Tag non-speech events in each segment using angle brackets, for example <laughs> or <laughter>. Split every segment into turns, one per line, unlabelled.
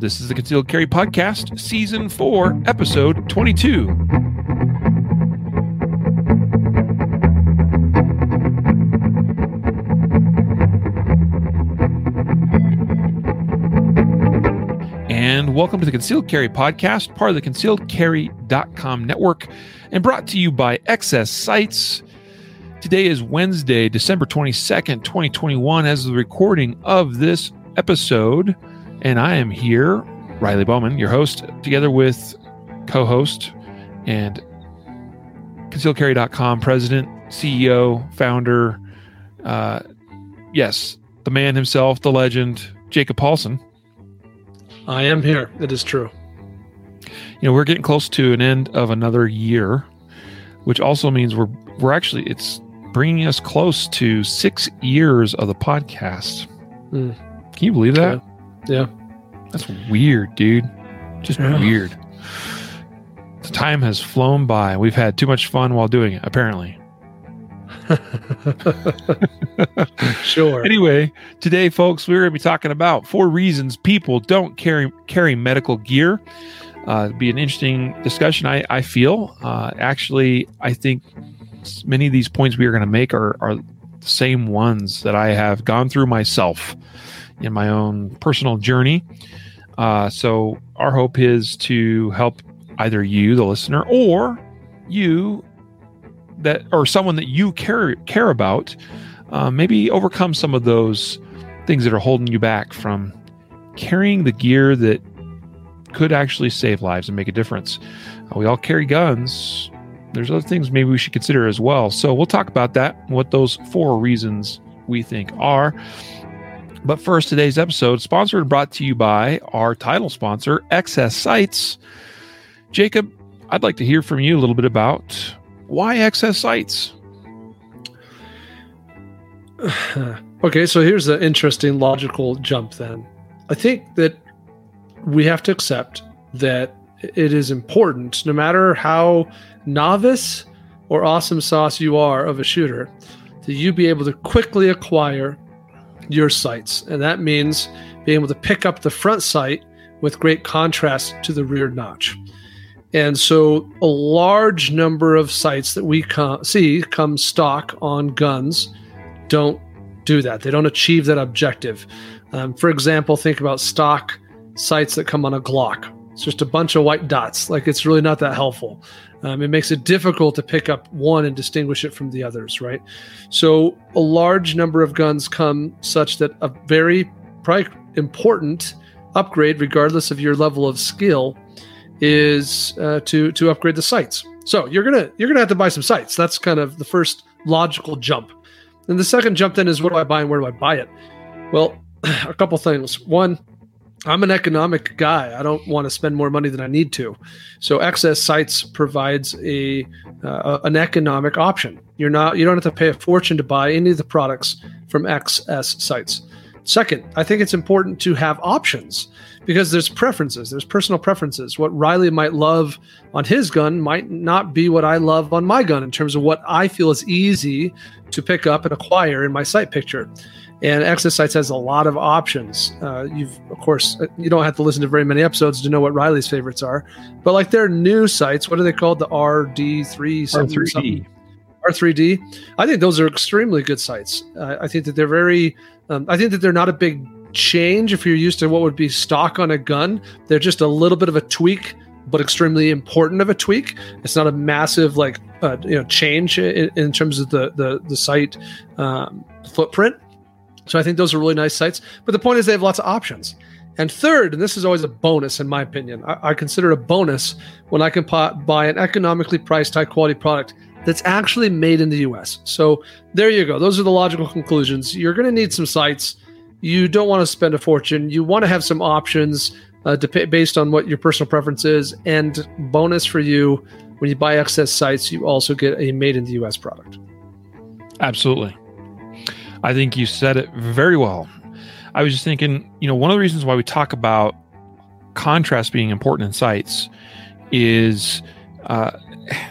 This is the Concealed Carry Podcast, Season 4, Episode 22. And welcome to the Concealed Carry Podcast, part of the concealedcarry.com network, and brought to you by XS Sights. Today is Wednesday, December 22nd, 2021, as the recording of this episode. And I am here, Riley Bowman, your host, together with co host and concealcarry.com president, CEO, founder. Uh, yes, the man himself, the legend, Jacob Paulson.
I am here. It is true.
You know, we're getting close to an end of another year, which also means we're we're actually it's bringing us close to six years of the podcast.
Mm.
Can you believe that?
Yeah.
That's weird, dude. Just
Yeah.
weird. The time has flown by. We've had too much fun while doing it, apparently. <laughs>
sure.
Anyway, today, folks, we're going to be talking about four reasons people don't carry carry medical gear. Uh, it'll be an interesting discussion. I I feel uh, actually, I think many of these points we are going to make are are the same ones that I have gone through myself in my own personal journey. Uh, so our hope is to help either you, the listener, or you that or someone that you care care about uh, maybe overcome some of those things that are holding you back from carrying the gear that could actually save lives and make a difference. Uh, we all carry guns. There's other things maybe we should consider as well. So we'll talk about that, what those four reasons we think are. But first, today's episode sponsored and brought to you by our title sponsor, XS Sights. Jacob, I'd like to hear from you a little bit about why XS Sights. <sighs>
okay, so here's an interesting logical jump then. I think that we have to accept that it is important, no matter how novice or awesome sauce you are of a shooter, that you be able to quickly acquire your sights. And that means being able to pick up the front sight with great contrast to the rear notch. And so a large number of sights that we co- see come stock on guns don't do that. They don't achieve that objective. Um, for example, think about stock sights that come on a Glock. It's just a bunch of white dots. Like it's really not that helpful. Um, it makes it difficult to pick up one and distinguish it from the others, right? So a large number of guns come such that a very important upgrade, regardless of your level of skill, is uh, to to upgrade the sights. So you're gonna you're gonna have to buy some sights. That's kind of the first logical jump. And the second jump then is what do I buy and where do I buy it? Well, <clears throat> a couple things. One, I'm an economic guy. I don't want to spend more money than I need to. So XS Sights provides a uh, an economic option. You're not you don't have to pay a fortune to buy any of the products from XS Sights. Second, I think it's important to have options because there's preferences, there's personal preferences. What Riley might love on his gun might not be what I love on my gun in terms of what I feel is easy to pick up and acquire in my sight picture. And XS Sights has a lot of options. Uh, you've, of course, uh, you don't have to listen to very many episodes to know what Riley's favorites are. But like their new sites, what are they called? The RD3 something, something. R3D. I think those are extremely good sites. Uh, I think that they're very. Um, I think that they're not a big change if you're used to what would be stock on a gun. They're just a little bit of a tweak, but extremely important of a tweak. It's not a massive like uh, you know change in, in terms of the the the site um, footprint. So I think those are really nice sites. But the point is they have lots of options. And third, and this is always a bonus in my opinion, I, I consider a bonus when I can po- buy an economically priced, high quality product that's actually made in the US. So there you go. Those are the logical conclusions. You're going to need some sites. You don't want to spend a fortune. You want to have some options uh, based on what your personal preference is. And bonus for you, when you buy XS Sights, you also get a made in the US product.
Absolutely. I think you said it very well. I was just thinking, you know, one of the reasons why we talk about contrast being important in sites is, uh,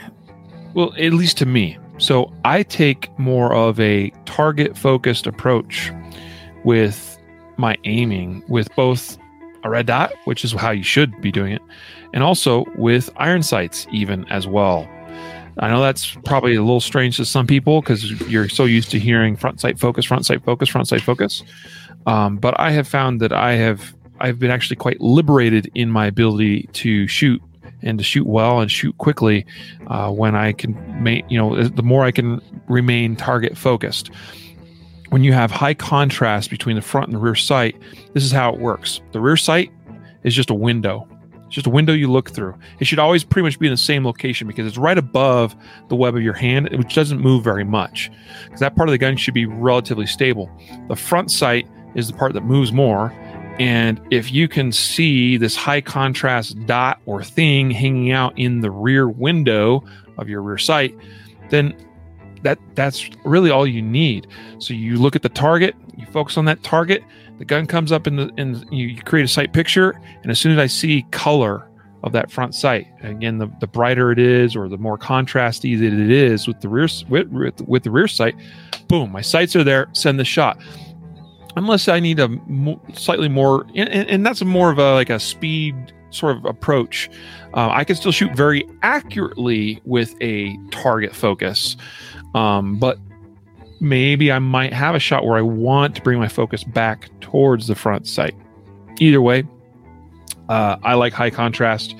<sighs> well, at least to me. So I take more of a target focused approach with my aiming with both a red dot, which is how you should be doing it, and also with iron sights, even as well. I know that's probably a little strange to some people because you're so used to hearing front sight focus, front sight focus, front sight focus. Um, but I have found that I have I've been actually quite liberated in my ability to shoot and to shoot well and shoot quickly uh, when I can make you know the more I can remain target focused. When you have high contrast between the front and the rear sight, this is how it works. The rear sight is just a window. It's just a window you look through. It should always pretty much be in the same location because it's right above the web of your hand, which doesn't move very much. Because that part of the gun should be relatively stable. The front sight is the part that moves more, and if you can see this high contrast dot or thing hanging out in the rear window of your rear sight, then that that's really all you need. So you look at the target, you focus on that target, the gun comes up in the in you, you create a sight picture, and as soon as I see color of that front sight, again the, the brighter it is or the more contrasty that it is with the rear with, with, with the rear sight, boom, my sights are there, send the shot unless I need a mo- slightly more, and, and, that's more of a like a speed sort of approach. Uh, I can still shoot very accurately with a target focus, um, but maybe I might have a shot where I want to bring my focus back towards the front sight. Either way, uh, I like high contrast,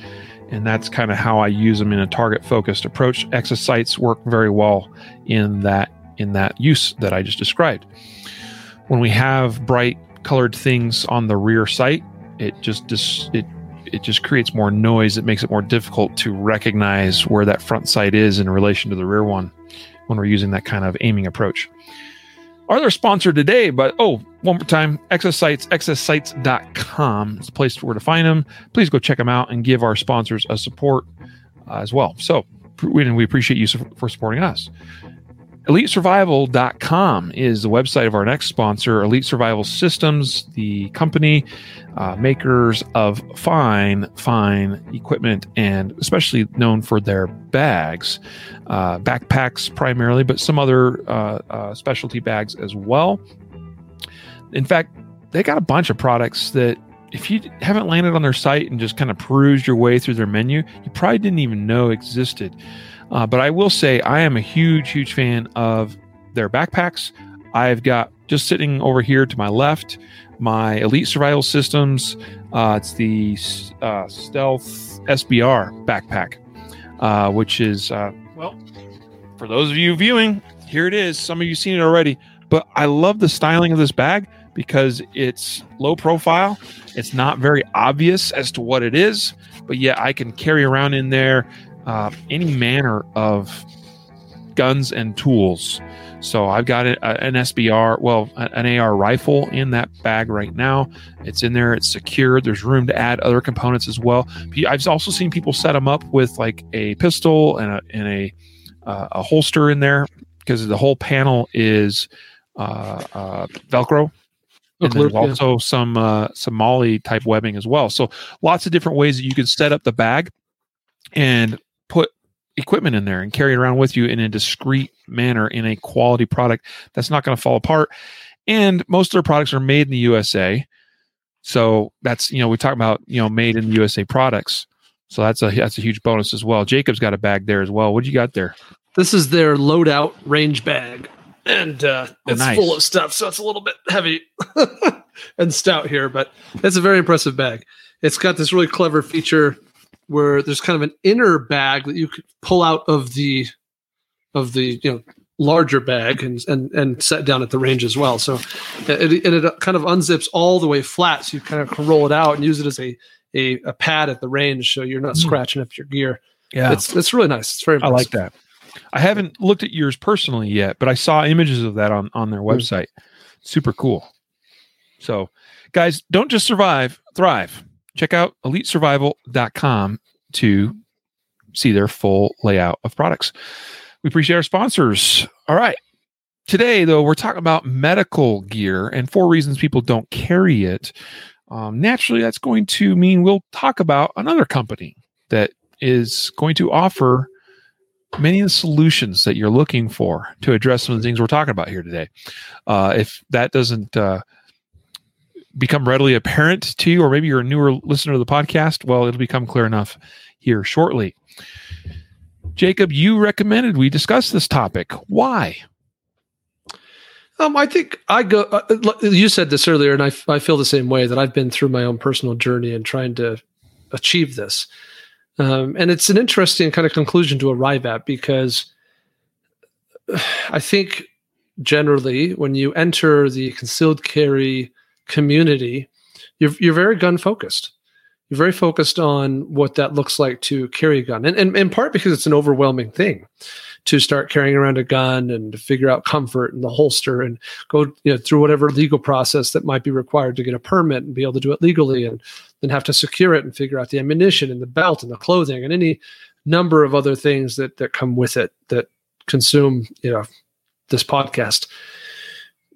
and that's kind of how I use them in a target focused approach. XS Sights work very well in that in that use that I just described when we have bright colored things on the rear sight, it just dis- it it just creates more noise. It makes it more difficult to recognize where that front sight is in relation to the rear one when we're using that kind of aiming approach. Are their sponsor today, but oh, one more time, Exosights, xssights.com is the place where to find them. Please go check them out and give our sponsors a support uh, as well. So, we, we appreciate you for supporting us. EliteSurvival.com is the website of our next sponsor, Elite Survival Systems, the company uh, makers of fine, fine equipment and especially known for their bags, uh, backpacks primarily, but some other uh, uh specialty bags as well. In fact, they got a bunch of products that if you haven't landed on their site and just kind of perused your way through their menu, you probably didn't even know existed. Uh, but I will say I am a huge, huge fan of their backpacks. I've got just sitting over here to my left my Elite Survival Systems. Uh, it's the uh, Stealth SBR backpack, uh, which is, uh, well, for those of you viewing, here it is. Some of you seen it already, but I love the styling of this bag because it's low profile. It's not very obvious as to what it is, but yet I can carry around in there uh, any manner of guns and tools. So I've got a, an SBR, well, an AR rifle in that bag right now. It's in there. It's secured. There's room to add other components as well. I've also seen people set them up with like a pistol and a, and a, uh, a holster in there because the whole panel is uh, uh, Velcro. And there's also some uh, some MOLLE type webbing as well. So lots of different ways that you can set up the bag and put equipment in there and carry it around with you in a discreet manner in a quality product that's not going to fall apart. And most of their products are made in the USA. So that's, you know, we talk about, you know, made in the USA products. So that's a that's a huge bonus as well. Jacob's got a bag there as well. What do you got there?
This is their loadout range bag. And uh, oh, it's nice. full of stuff, so it's a little bit heavy <laughs> and stout here, but it's a very impressive bag. It's got this really clever feature where there's kind of an inner bag that you could pull out of the of the you know larger bag and and and set down at the range as well. So it, and it kind of unzips all the way flat, so you kind of can roll it out and use it as a a, a pad at the range, so you're not mm. scratching up your gear. Yeah, it's it's really nice. It's very.
Impressive. I like that. I haven't looked at yours personally yet, but I saw images of that on on their hmm. website. Super cool. So, guys, don't just survive, thrive check out elitesurvival.com to see their full layout of products. We appreciate our sponsors. All right. Today, though, we're talking about medical gear and four reasons people don't carry it. Um, naturally, that's going to mean we'll talk about another company that is going to offer many of the solutions that you're looking for to address some of the things we're talking about here today. Uh, if that doesn't uh, become readily apparent to you, or maybe you're a newer listener to the podcast, well, it'll become clear enough here shortly. Jacob, you recommended we discuss this topic. Why?
Um, I think I go. Uh, you said this earlier, and I, I feel the same way that I've been through my own personal journey and trying to achieve this. Um, and it's an interesting kind of conclusion to arrive at because I think generally when you enter the concealed carry community, you're you're very gun focused. You're very focused on what that looks like to carry a gun, and, and in part because it's an overwhelming thing to start carrying around a gun and to figure out comfort and the holster and go you know, through whatever legal process that might be required to get a permit and be able to do it legally, and then have to secure it and figure out the ammunition and the belt and the clothing and any number of other things that that come with it that consume you know this podcast.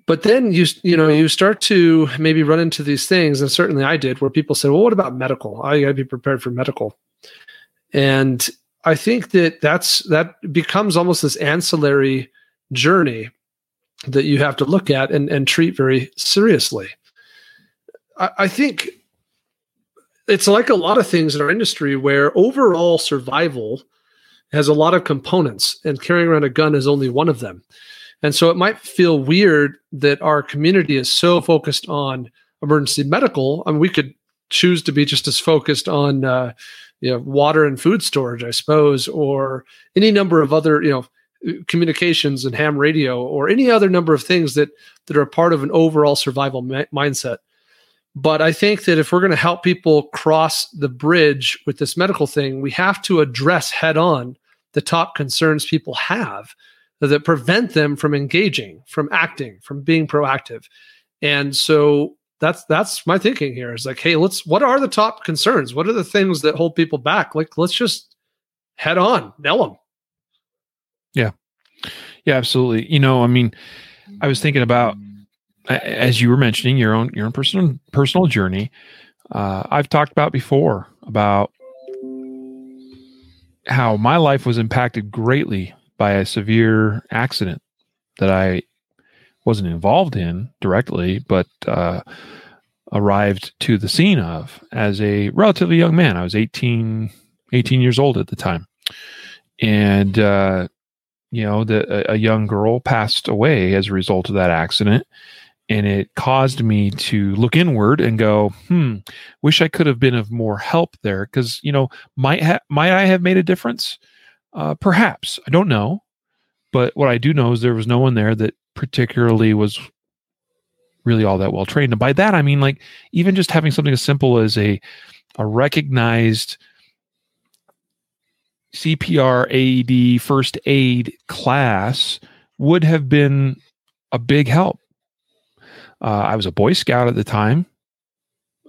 But then you you know you start to maybe run into these things and certainly i did where people say well what about medical? I got to be prepared for medical. And i think that that's that becomes almost this ancillary journey that you have to look at and, and treat very seriously I, I think it's like a lot of things in our industry where overall survival has a lot of components and carrying around a gun is only one of them and so it might feel weird that our community is so focused on emergency medical. I mean, we could choose to be just as focused on uh, you know water and food storage, I suppose, or any number of other you know communications and ham radio, or any other number of things that that are part of an overall survival mindset. But I think that if we're going to help people cross the bridge with this medical thing, we have to address head on the top concerns people have that prevent them from engaging, from acting, from being proactive. And so that's that's my thinking here is like, hey, let's what are the top concerns? What are the things that hold people back? Like, let's just head on, nail them.
Yeah. Yeah, absolutely. You know, I mean, I was thinking about as you were mentioning your own your own personal personal journey. Uh, I've talked about before about how my life was impacted greatly by a severe accident that I wasn't involved in directly, but uh, arrived to the scene of as a relatively young man. I was 18, 18 years old at the time. And, uh, you know, the, a, young girl passed away as a result of that accident. And it caused me to look inward and go, hmm, wish I could have been of more help there. Cause, you know, might, ha- might I have made a difference? Uh, perhaps I don't know, but what I do know is there was no one there that particularly was really all that well trained. And by that I mean like even just having something as simple as a a recognized CPR, AED, first aid class would have been a big help. Uh, I was a Boy Scout at the time,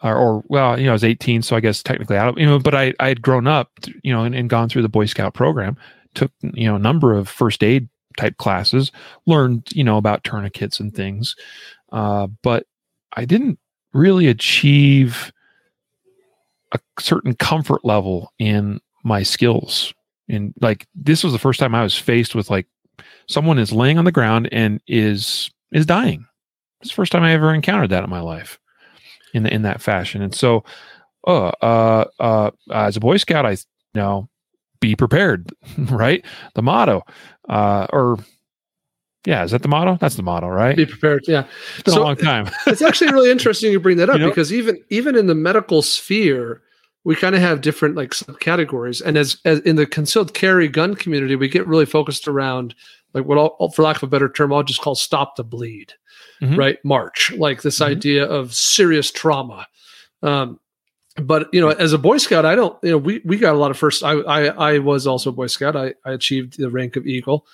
or, or, well, you know, I was 18, so I guess technically I don't, you know, but I, I had grown up, you know, and, and gone through the Boy Scout program, took, you know, a number of first aid type classes, learned, you know, about tourniquets and things. Uh, but I didn't really achieve a certain comfort level in my skills. And like, this was the first time I was faced with like someone is laying on the ground and is, is dying. It's the first time I ever encountered that in my life in in that fashion. And so, uh, uh, uh, as a Boy Scout, I you know be prepared, <laughs> right? The motto, uh, or yeah, is that the motto? That's the motto, right?
Be prepared. Yeah,
it's been so, a long time. <laughs>
it's actually really interesting you bring that up you know? because even even in the medical sphere, we kind of have different like subcategories. And as, as in the concealed carry gun community, we get really focused around like what, I'll, for lack of a better term, I'll just call stop the bleed mm-hmm. right? March, like this mm-hmm. idea of serious trauma. Um, but you know, as a Boy Scout, I don't, you know, we, we got a lot of first, I, I, I was also a Boy Scout. I, I achieved the rank of Eagle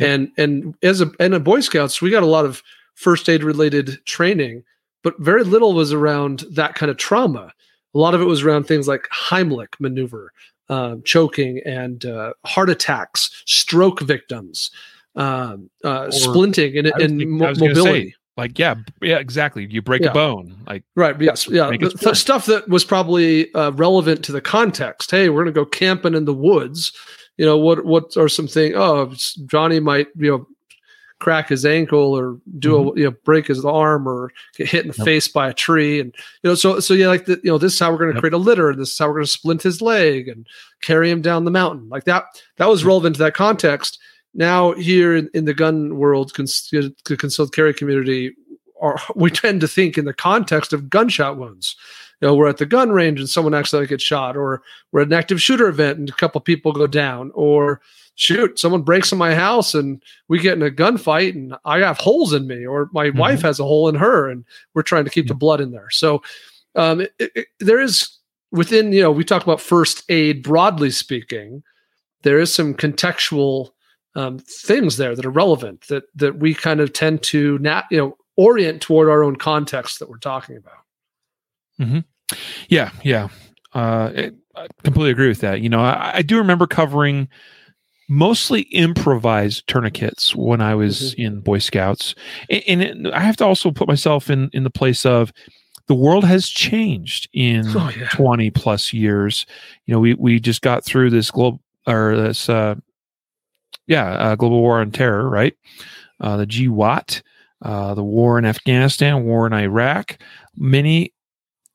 and, and as a, and a Boy Scouts, we got a lot of first aid related training, but very little was around that kind of trauma. A lot of it was around things like Heimlich maneuver, um, choking and uh, heart attacks, stroke victims, um, uh, splinting and, and mobility.
Say, like yeah yeah exactly you break yeah. a bone like
right yes yeah the, the stuff that was probably uh, relevant to the context hey we're gonna go camping in the woods you know what what are some things oh johnny might you know crack his ankle or do mm-hmm. a you know break his arm or get hit in the yep. face by a tree and you know so so yeah like the, you know this is how we're going to yep. create a litter and this is how we're going to splint his leg and carry him down the mountain like that that was relevant to that context now here in, in the gun world cons- concealed carry community are, we tend to think in the context of gunshot wounds you know, we're at the gun range and someone accidentally gets shot, or we're at an active shooter event and a couple people go down, or shoot, someone breaks in my house and we get in a gunfight and I have holes in me, or my mm-hmm. wife has a hole in her, and we're trying to keep the blood in there. So um, it, it, there is within, you know, we talk about first aid broadly speaking, there is some contextual um, things there that are relevant that that we kind of tend to not, you know, orient toward our own context that we're talking about.
Mm-hmm. Yeah, yeah. Uh, it, I completely agree with that. You know, I, I, do remember covering mostly improvised tourniquets when I was mm-hmm. in Boy Scouts, and, and I have to also put myself in in the place of the world has changed in oh, yeah. 20 plus years. You know, we we just got through this global or this uh yeah, uh, global war on terror, right? Uh the GWOT, uh the war in Afghanistan, war in Iraq. Many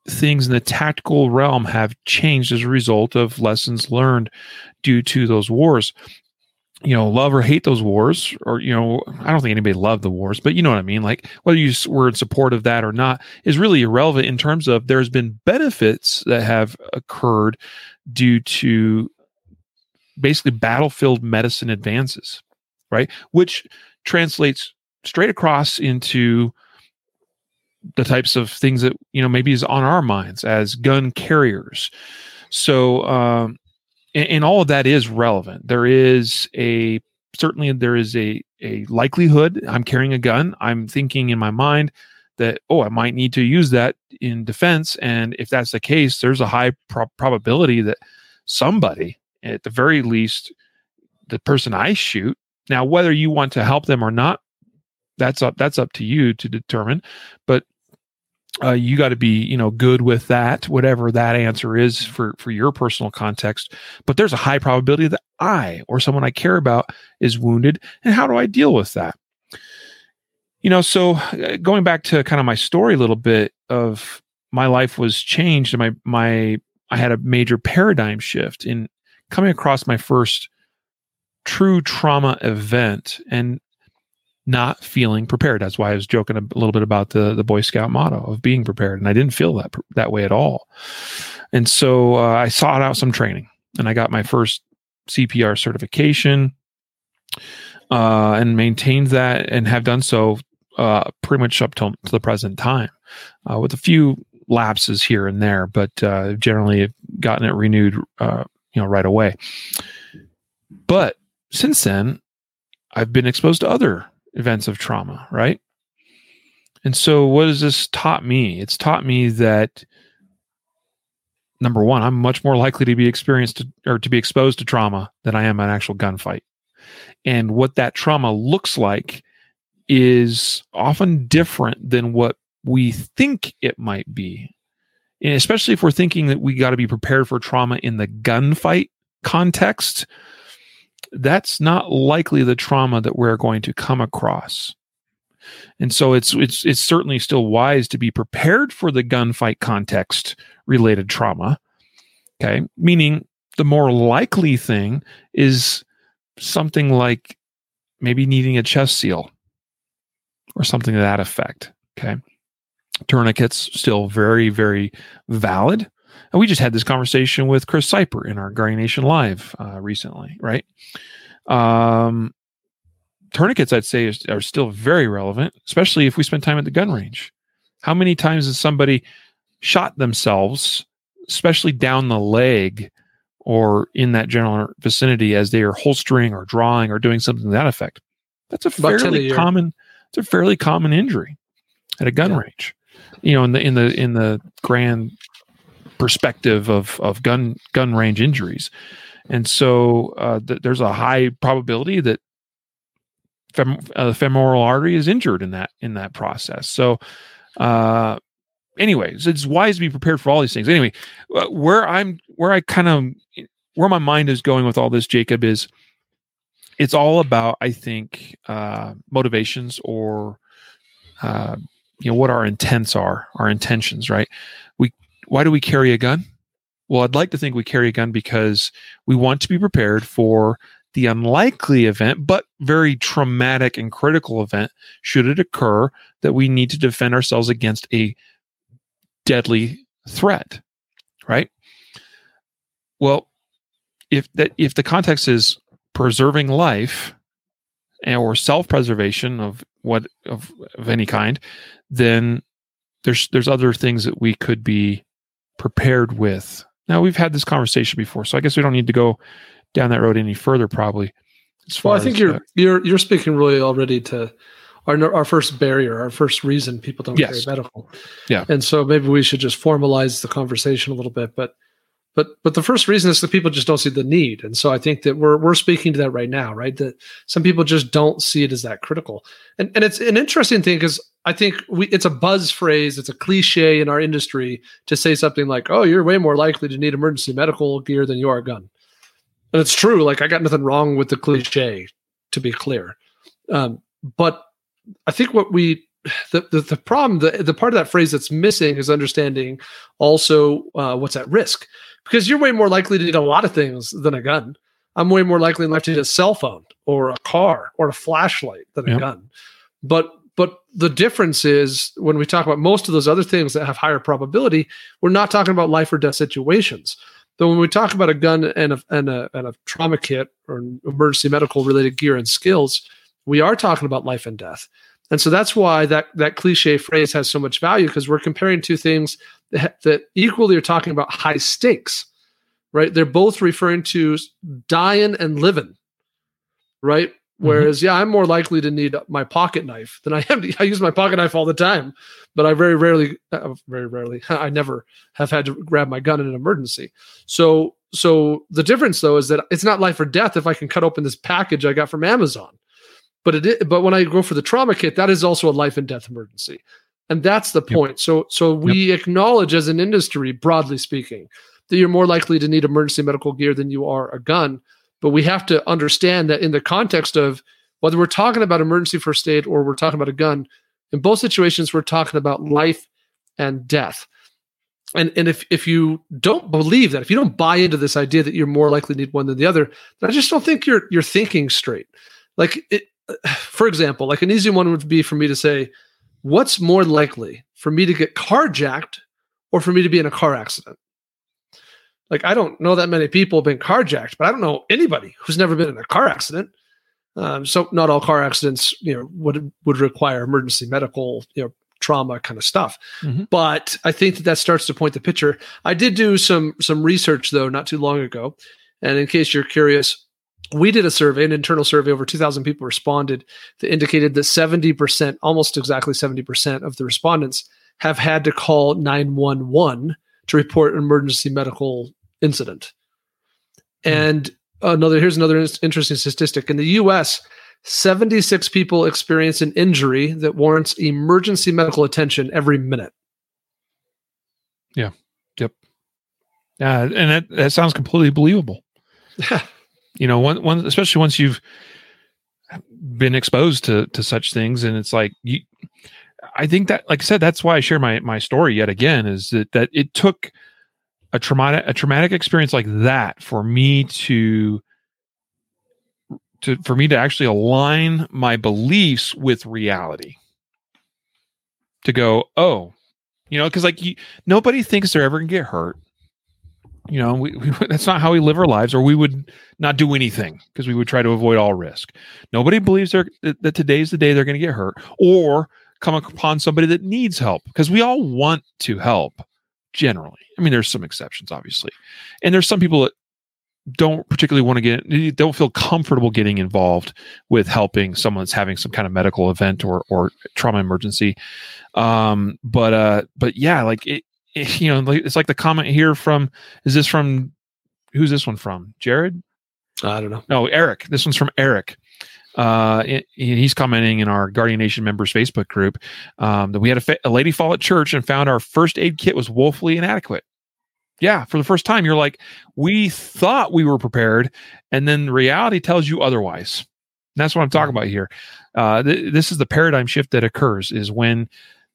things in the tactical realm have changed as a result of lessons learned due to those wars. You know, love or hate those wars, or, you know, I don't think anybody loved the wars, but you know what I mean? Like, whether you were in support of that or not is really irrelevant in terms of there's been benefits that have occurred due to basically battlefield medicine advances, right? Which translates straight across into the types of things that you know maybe is on our minds as gun carriers. So um and, and, all of that is relevant. There is a certainly there is a a likelihood i'm carrying a gun. I'm thinking in my mind that oh i might need to use that in defense. And if that's the case there's a high pro- probability that somebody at the very least the person i shoot. Now whether you want to help them or not that's up that's up to you to determine but uh, you got to be you know good with that whatever that answer is for for your personal context. But there's a high probability that i or someone i care about is wounded and how do i deal with that? You know so uh, going back to kind of my story a little bit of my life was changed and my my i had a major paradigm shift in coming across my first true trauma event and not feeling prepared. That's why I was joking a little bit about the the Boy Scout motto of being prepared, and I didn't feel that that way at all. And so uh, I sought out some training, and I got my first CPR certification, uh, and maintained that, and have done so uh, pretty much up to, to the present time, uh, with a few lapses here and there, but uh, generally gotten it renewed, uh, you know, right away. But since then, I've been exposed to other events of trauma, right? And so, what has this taught me? It's taught me that number one, I'm much more likely to be experienced to, or to be exposed to trauma than I am an actual gunfight. And what that trauma looks like is often different than what we think it might be. And especially if we're thinking that we got to be prepared for trauma in the gunfight context, that's not likely the trauma that we're going to come across. And so it's it's it's certainly still wise to be prepared for the gunfight context related trauma. Okay? Meaning the more likely thing is something like maybe needing a chest seal or something to that effect. Okay. Tourniquets still very, very valid. And we just had this conversation with Chris Cyper in our Guardian Nation Live uh, recently, right? Um, tourniquets, I'd say, is, are still very relevant, especially if we spend time at the gun range. How many times has somebody shot themselves, especially down the leg or in that general vicinity as they are holstering or drawing or doing something to that effect? That's a fairly common. It's a fairly common injury at a gun yeah. range. You know, in the in the in the grand perspective of of gun gun range injuries, and so uh, th- there's a high probability that fem- uh, femoral artery is injured in that in that process. So, uh, anyways, it's wise to be prepared for all these things. Anyway, uh, where I'm where I kind of where my mind is going with all this, Jacob, is it's all about I think uh, motivations or uh, you know what our intents are, our intentions, right? We why do we carry a gun? Well, I'd like to think we carry a gun because we want to be prepared for the unlikely event, but very traumatic and critical event, should it occur, that we need to defend ourselves against a deadly threat, right? Well, if that if the context is preserving life eh, or self-preservation of what of, of any kind, then there's there's other things that we could be prepared with. Now we've had this conversation before, so I guess we don't need to go down that road any further. Probably.
well, I think you're uh, you're you're speaking really already to our our first barrier, our first reason people don't yes. carry medical.
Yeah,
and so maybe we should just formalize the conversation a little bit, but but but the first reason is that people just don't see the need, and so I think that we're we're speaking to that right now, right? That some people just don't see it as that critical, and and it's an interesting thing because I think we it's a buzz phrase, it's a cliche in our industry to say something like, "Oh, you're way more likely to need emergency medical gear than you are a gun," and it's true. Like I got nothing wrong with the cliche, to be clear, um, but I think what we the, the, the problem the, the part of that phrase that's missing is understanding also uh, what's at risk because you're way more likely to need a lot of things than a gun. I'm way more likely in life to need a cell phone or a car or a flashlight than a yep. gun. But but the difference is when we talk about most of those other things that have higher probability, we're not talking about life or death situations. Though when we talk about a gun and a, and a, and a trauma kit or emergency medical related gear and skills, we are talking about life and death. And so that's why that that cliche phrase has so much value because we're comparing two things that, that equally are talking about high stakes, right? They're both referring to dying and living, right? Mm-hmm. Whereas, mm-hmm. yeah, I'm more likely to need my pocket knife than I am. To, I use my pocket knife all the time, but I very rarely, uh, very rarely, <laughs> I never have had to grab my gun in an emergency. So, so the difference though is that it's not life or death if I can cut open this package I got from Amazon but it is, but when I go for the trauma kit, that is also a life and death emergency. And that's the point. Yep. So so we yep. acknowledge as an industry, broadly speaking, that you're more likely to need emergency medical gear than you are a gun. But we have to understand that in the context of whether we're talking about emergency first aid or we're talking about a gun, in both situations, we're talking about life and death. And, and if, if you don't believe that, if you don't buy into this idea that you're more likely to need one than the other, then I just don't think you're you're thinking straight. Like it, for example, like an easy one would be for me to say, what's more likely for me to get carjacked or for me to be in a car accident? Like, I don't know that many people have been carjacked, but I don't know anybody who's never been in a car accident. Um, so not all car accidents, you know, would would require emergency medical, you know, trauma kind of stuff. Mm-hmm. But I think that that starts to point the picture. I did do some some research though, not too long ago, and in case you're curious, we did a survey, an internal survey, over 2,000 people responded that indicated that 70%, almost exactly 70% of the respondents have had to call 911 to report an emergency medical incident. Mm. And another here's another interesting statistic. In the US, 76 people experience an injury that warrants emergency medical attention every minute.
Yeah. Yep. Yeah, and that, that sounds completely believable. <laughs> You know, one, one, especially once you've been exposed to, to such things. And it's like, you, I think that, like I said, that's why I share my, my story yet again is that, that it took a traumatic, a traumatic experience like that for me to, to, for me to actually align my beliefs with reality to go, oh, you know, because like you, nobody thinks they're ever gonna get hurt you know we, we, <laughs> that's not how we live our lives or we would not do anything because we would try to avoid all risk. Nobody believes that, that today's the day they're going to get hurt or come upon somebody that needs help because we all want to help generally. I mean there's some exceptions obviously. And there's some people that don't particularly want to get don't feel comfortable getting involved with helping someone that's having some kind of medical event or or trauma emergency. Um but uh but yeah like it, <laughs> you know, it's like the comment here from is this from who's this one from? Jared?
I don't know.
No, Eric. This one's from Eric. Uh, it, he's commenting in our Guardian Nation members Facebook group um, that we had a, fa- a lady fall at church and found our first aid kit was woefully inadequate. Yeah, for the first time, you're like, we thought we were prepared, and then reality tells you otherwise. And that's what I'm talking about here. Uh, th- this is the paradigm shift that occurs is when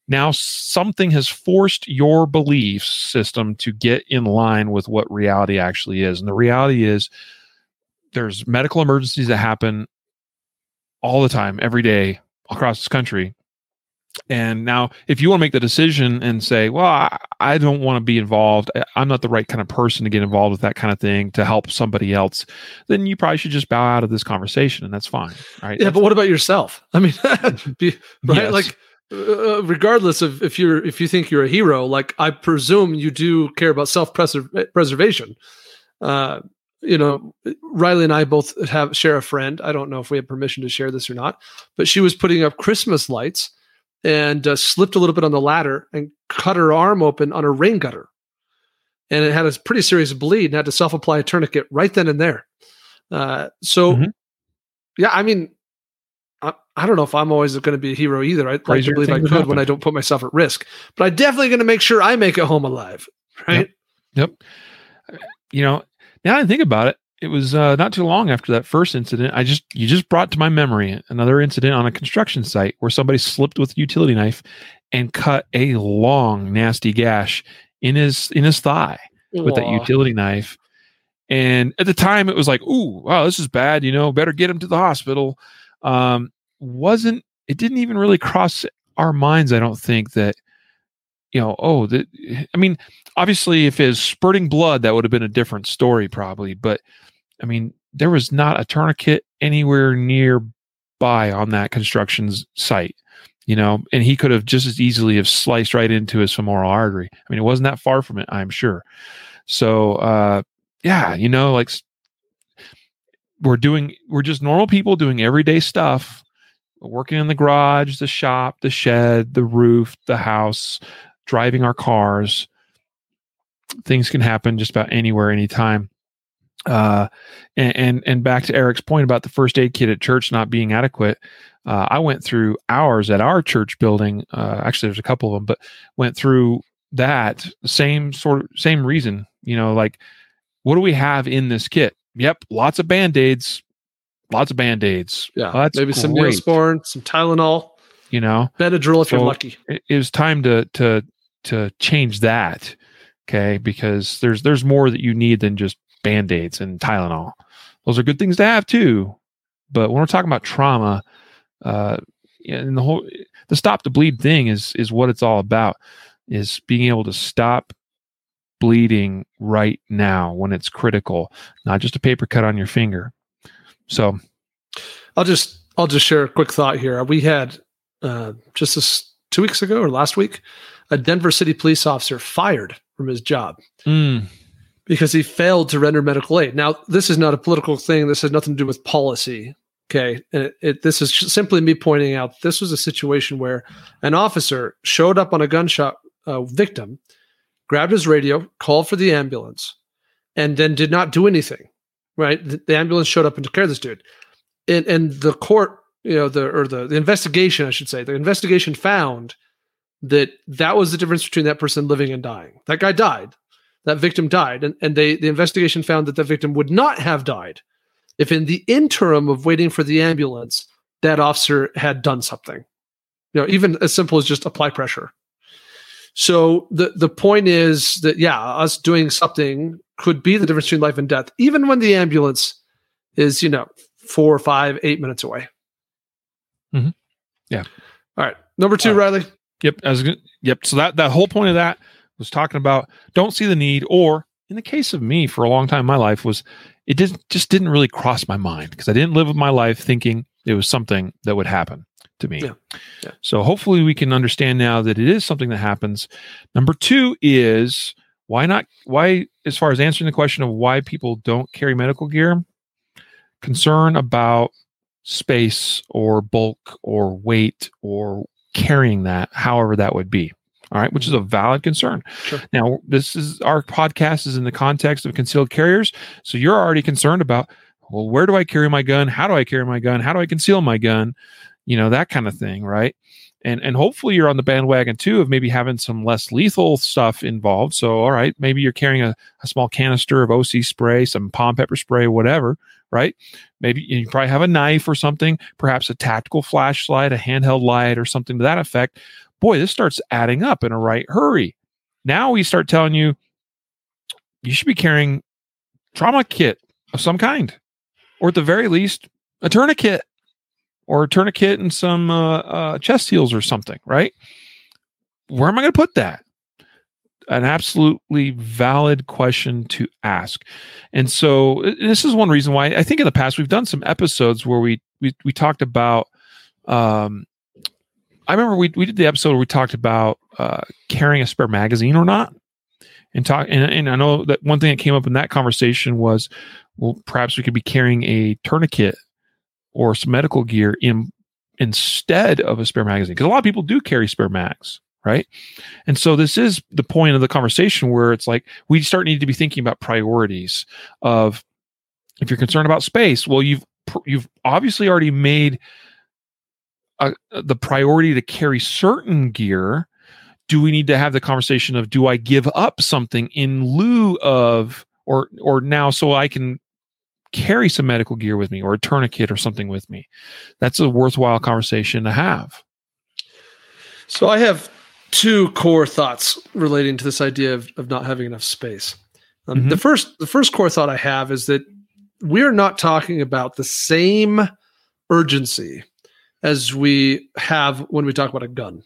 now something has forced your belief system to get in line with what reality actually is. And the reality is there's medical emergencies that happen all the time, every day across this country. And now, if you want to make the decision and say, well, I, I don't want to be involved, I'm not the right kind of person to get involved with that kind of thing to help somebody else, then you probably should just bow out of this conversation and that's fine. Right.
Yeah.
That's
but what about yourself? I mean, <laughs> be, right?
Yes.
Like, uh, regardless of if you're if you think you're a hero, like I presume you do care about self preservation. Uh, you know, Riley and I both have share a friend. I don't know if we have permission to share this or not, but she was putting up Christmas lights and uh, slipped a little bit on the ladder and cut her arm open on a rain gutter, and it had a pretty serious bleed and had to self apply a tourniquet right then and there. Uh, so,
Mhm.
yeah, I mean, I, I don't know if I'm always going to be a hero either. I'd like to believe I could
happen.
when I don't put myself at risk, but I'm definitely going to make sure I make it home alive. Right? Yep.
You know, now I think about it, it was uh, not too long after that first incident. I just you just brought to my memory another incident on a construction site where somebody slipped with a utility knife and cut a long, nasty gash in his in his thigh with that utility knife. And at the time, it was like, "Ooh, wow, this is bad." You know, better get him to the hospital. Um, wasn't it? Didn't even really cross our minds. I don't think that you know. Oh, that. I mean, obviously, if it's spurting blood, that would have been a different story, probably. But I mean, there was not a tourniquet anywhere nearby on that construction site. You know, and he could have just as easily have sliced right into his femoral artery. I mean, it wasn't that far from it, I'm sure. So, uh, yeah, you know, like we're doing, we're just normal people doing everyday stuff, working in the garage, the shop, the shed, the roof, the house, driving our cars. Things can happen just about anywhere, anytime. Uh, and, and and back to Eric's point about the first aid kit at church not being adequate. Uh, I went through hours at our church building. Uh, actually, there's a couple of them, but went through that same sort of same reason. You know, like what do we have in this kit? Yep, lots of band aids, lots of band aids.
Yeah,
that's
maybe some
great.
Neosporin, some Tylenol,
You know,
Benadryl if you're lucky.
it, it was time to to to change that. Okay, because there's there's more that you need than just band aids and Tylenol. Those are good things to have too, but when we're talking about trauma, uh, and the whole the stop the bleed thing is is what it's all about. Is being able to stop bleeding right now when it's critical, not just a paper cut on your finger. So
I'll just I'll just share a quick thought here. We had uh, just this two weeks ago or last week, a Denver City police officer fired from his job
mm,
because he failed to render medical aid. Now, this is not a political thing. This has nothing to do with policy. Okay, and it, it, this is simply me pointing out this was a situation where an officer showed up on a gunshot uh, victim, grabbed his radio, called for the ambulance, and then did not do anything. Right, the, the ambulance showed up and took care of this dude, and and the court, you know, the or the, the investigation, I should say, the investigation found that that was the difference between that person living and dying. That guy died. That victim died, and, and they the investigation found that the victim would not have died if in the interim of waiting for the ambulance, that officer had done something. You know, even as simple as just apply pressure. So the the point is that yeah, us doing something could be the difference between life and death, even when the ambulance is, you know, four, five, eight minutes away.
Mhm. Yeah.
All right. Number two,
right.
Riley.
Yep. As yep. So that that whole point of that was talking about don't see the need, or in the case of me, for a long time my life was it didn't just didn't really cross my mind because I didn't live my life thinking it was something that would happen to me.
Yeah. Yeah.
So hopefully we can understand now that it is something that happens. Number two is why not why as far as answering the question of why people don't carry medical gear, concern about space or bulk or weight or carrying that, however that would be. All right, which is a mm-hmm. valid concern.
Sure.
Now, this is our podcast is in the context of concealed carriers. So you're already concerned about, well, where do I carry my gun? How do I carry my gun? How do I conceal my gun? You know, that kind of thing, right? And and hopefully you're on the bandwagon too of maybe having some less lethal stuff involved. So all right, maybe you're carrying a, a small canister of OC spray, some palm pepper spray, whatever. Right? Maybe you probably have a knife or something, perhaps a tactical flashlight, a handheld light, or something to that effect. Boy, this starts adding up in a right hurry. Now we start telling you you should be carrying trauma kit of some kind, or at the very least, a tourniquet or a tourniquet and some uh, uh, chest seals or something, right? Where am I going to put that? An absolutely valid question to ask. And so this is one reason why I think in the past we've done some episodes where we we, we talked about um, I remember we, we did the episode where we talked about uh, carrying a spare magazine or not. And talk and, and I know that one thing that came up in that conversation was well perhaps we could be carrying a tourniquet or some medical gear in instead of a spare magazine because a lot of people do carry spare mags right? And so this is the point of the conversation where it's like we start need to be thinking about priorities of if you're concerned about space well you've you've obviously already made a, the priority to carry certain gear. Do we need to have the conversation of do i give up something in lieu of or or now so i can carry some medical gear with me or a tourniquet or something with me. That's a worthwhile conversation to have.
So I have two core thoughts relating to this idea of, of not having enough space. Um, mm-hmm. The first, the first core thought I have is that we're not talking about the same urgency as we have when we talk about a gun.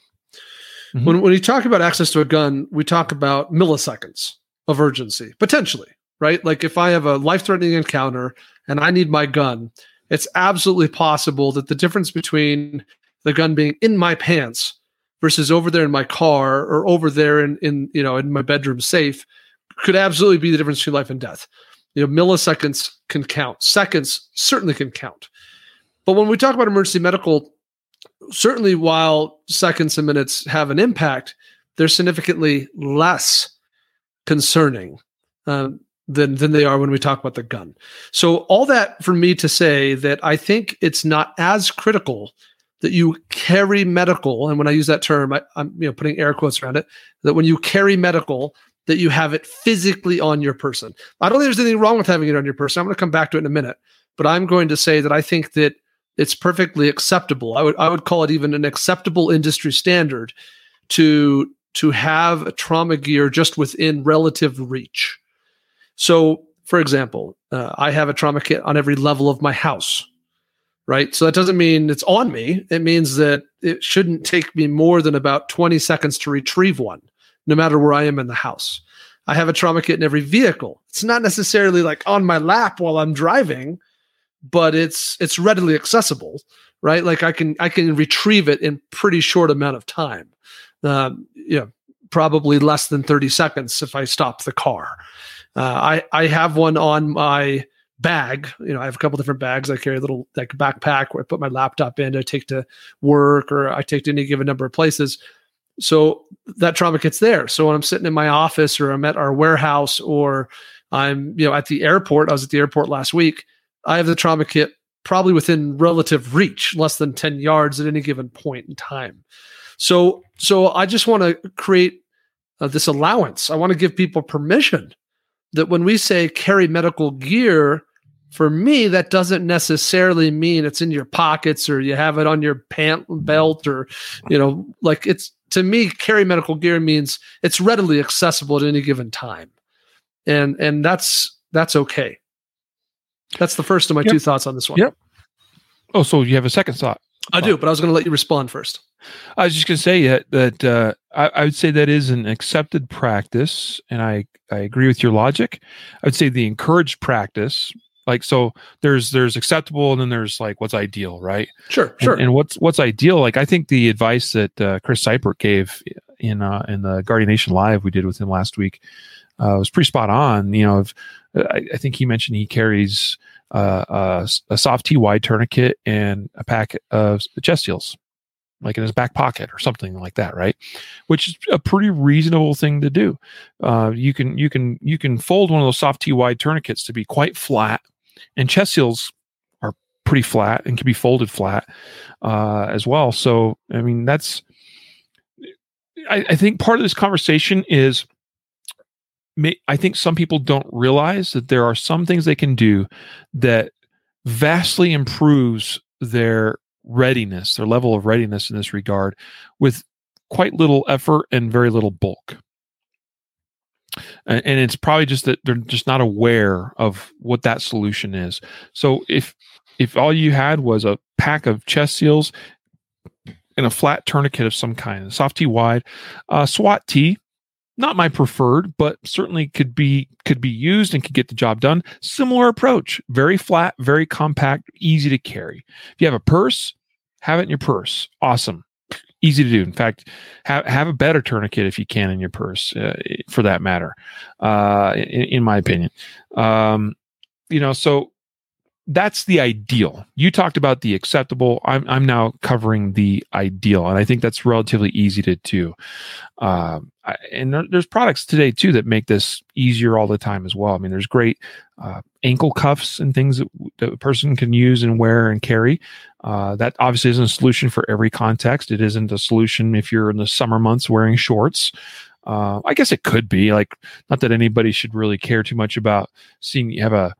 Mm-hmm. When, when we talk about access to a gun, we talk about milliseconds of urgency, potentially right? Like if I have a life threatening encounter and I need my gun, it's absolutely possible that the difference between the gun being in my pants versus over there in my car or over there in, in you know in my bedroom safe could absolutely be the difference between life and death. You know, milliseconds can count. Seconds certainly can count. But when we talk about emergency medical, certainly while seconds and minutes have an impact, they're significantly less concerning. Um, than than they are when we talk about the gun. So all that for me to say that I think it's not as critical that you carry medical, and when I use that term, I, am you know putting air quotes around it. That when you carry medical, that you have it physically on your person. I don't think there's anything wrong with having it on your person. I'm going to come back to it in a minute, but I'm going to say that I think that it's perfectly acceptable. I would I would call it even an acceptable industry standard to to have trauma gear just within relative reach. So, for example, uh, I have a trauma kit on every level of my house, right? So that doesn't mean it's on me. It means that it shouldn't take me more than about 20 seconds to retrieve one, no matter where I am in the house. I have a trauma kit in every vehicle. It's not necessarily like on my lap while I'm driving, but it's it's readily accessible, right? Like I can I can retrieve it in pretty short amount of time. Um, know, probably less than 30 seconds if I stop the car. Uh, I I have one on my bag. You know, I have a couple different bags. I carry a little like backpack where I put my laptop in. I take to work or I take to any given number of places. So that trauma kit's there. So when I'm sitting in my office or I'm at our warehouse or I'm you know at the airport. I was at the airport last week. I have the trauma kit probably within relative reach, less than 10 yards at any given point in time. So so I just want to create uh, this allowance. I want to give people permission that when we say carry medical gear, for me, that doesn't necessarily mean it's in your pockets or you have it on your pant belt or, you know, like it's to me, carry medical gear means it's readily accessible at any given time. And and that's that's okay. That's the first of my yep. two thoughts on this one.
Yep. Oh, so you have a second thought?
I do, but I was going to let you respond first.
I was just going to say that that uh, I, I, would say that is an accepted practice, and I I agree with your logic. I would say the encouraged practice, like so, there's there's acceptable, and then there's like what's ideal, right?
Sure, sure.
And, and what's what's ideal? Like I think the advice that uh, Chris Seipert gave in uh, in the Guardian Nation live we did with him last week uh, was pretty spot on. You know, if, I, I think he mentioned he carries uh, a, a soft T wide tourniquet and a pack of chest seals like in his back pocket or something like that, right? Which is a pretty reasonable thing to do. Uh, you can you can you can fold one of those soft T wide tourniquets to be quite flat, and chest seals are pretty flat and can be folded flat uh, as well. So I mean that's I, I think part of this conversation is I think some people don't realize that there are some things they can do that vastly improves their readiness, their level of readiness in this regard, with quite little effort and very little bulk. And, and it's probably just that they're just not aware of what that solution is. So if if all you had was a pack of chest seals and a flat tourniquet of some kind, a soft T wide, uh, SWAT T, not my preferred, but certainly could be could be used and could get the job done. Similar approach, very flat, very compact, easy to carry. If you have a purse, have it in your purse. Awesome, easy to do. In fact, have have a better tourniquet if you can in your purse, uh, for that matter. Uh, in, in, my opinion, um, you know, so that's the ideal. You talked about the acceptable. I'm I'm now covering the ideal, and I think that's relatively easy to do. I, and there, there's products today too that make this easier all the time as well. I mean, there's great uh, ankle cuffs and things that, that, a person can use and wear and carry. Uh, that obviously isn't a solution for every context. It isn't a solution if you're in the summer months wearing shorts. Uh, I guess it could be like not that anybody should really care too much about seeing you have a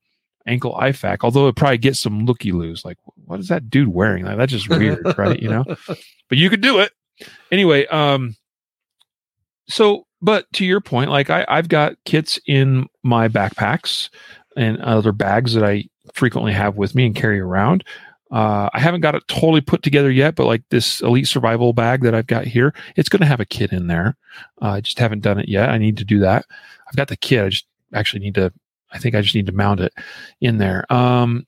ankle IFAK, although it probably gets some looky loos. Like, what is that dude wearing? Like, that's just weird, <laughs> right? You know, but you could do it anyway. Um, so, but to your point, like I, I've got kits in my backpacks and other bags that I frequently have with me and carry around. Uh, I haven't got it totally put together yet, but like this elite survival bag that I've got here, it's going to have a kit in there. Uh, I just haven't done it yet. I need to do that. I've got the kit. I just actually need to I think I just need to mount it in there. Um,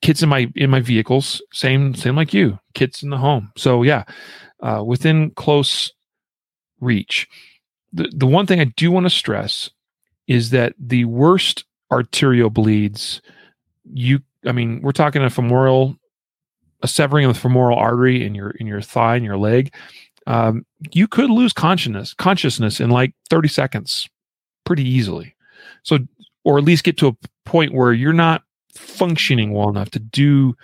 kits in my in my vehicles, same same like you. Kits in the home. So yeah, uh, within close reach. The the one thing I do want to stress is that the worst arterial bleeds, you I mean, we're talking a femoral, a severing of the femoral artery in your in your thigh and your leg. Um, you could lose consciousness consciousness in like 30 seconds pretty easily. So or at least get to a point where you're not functioning well enough to do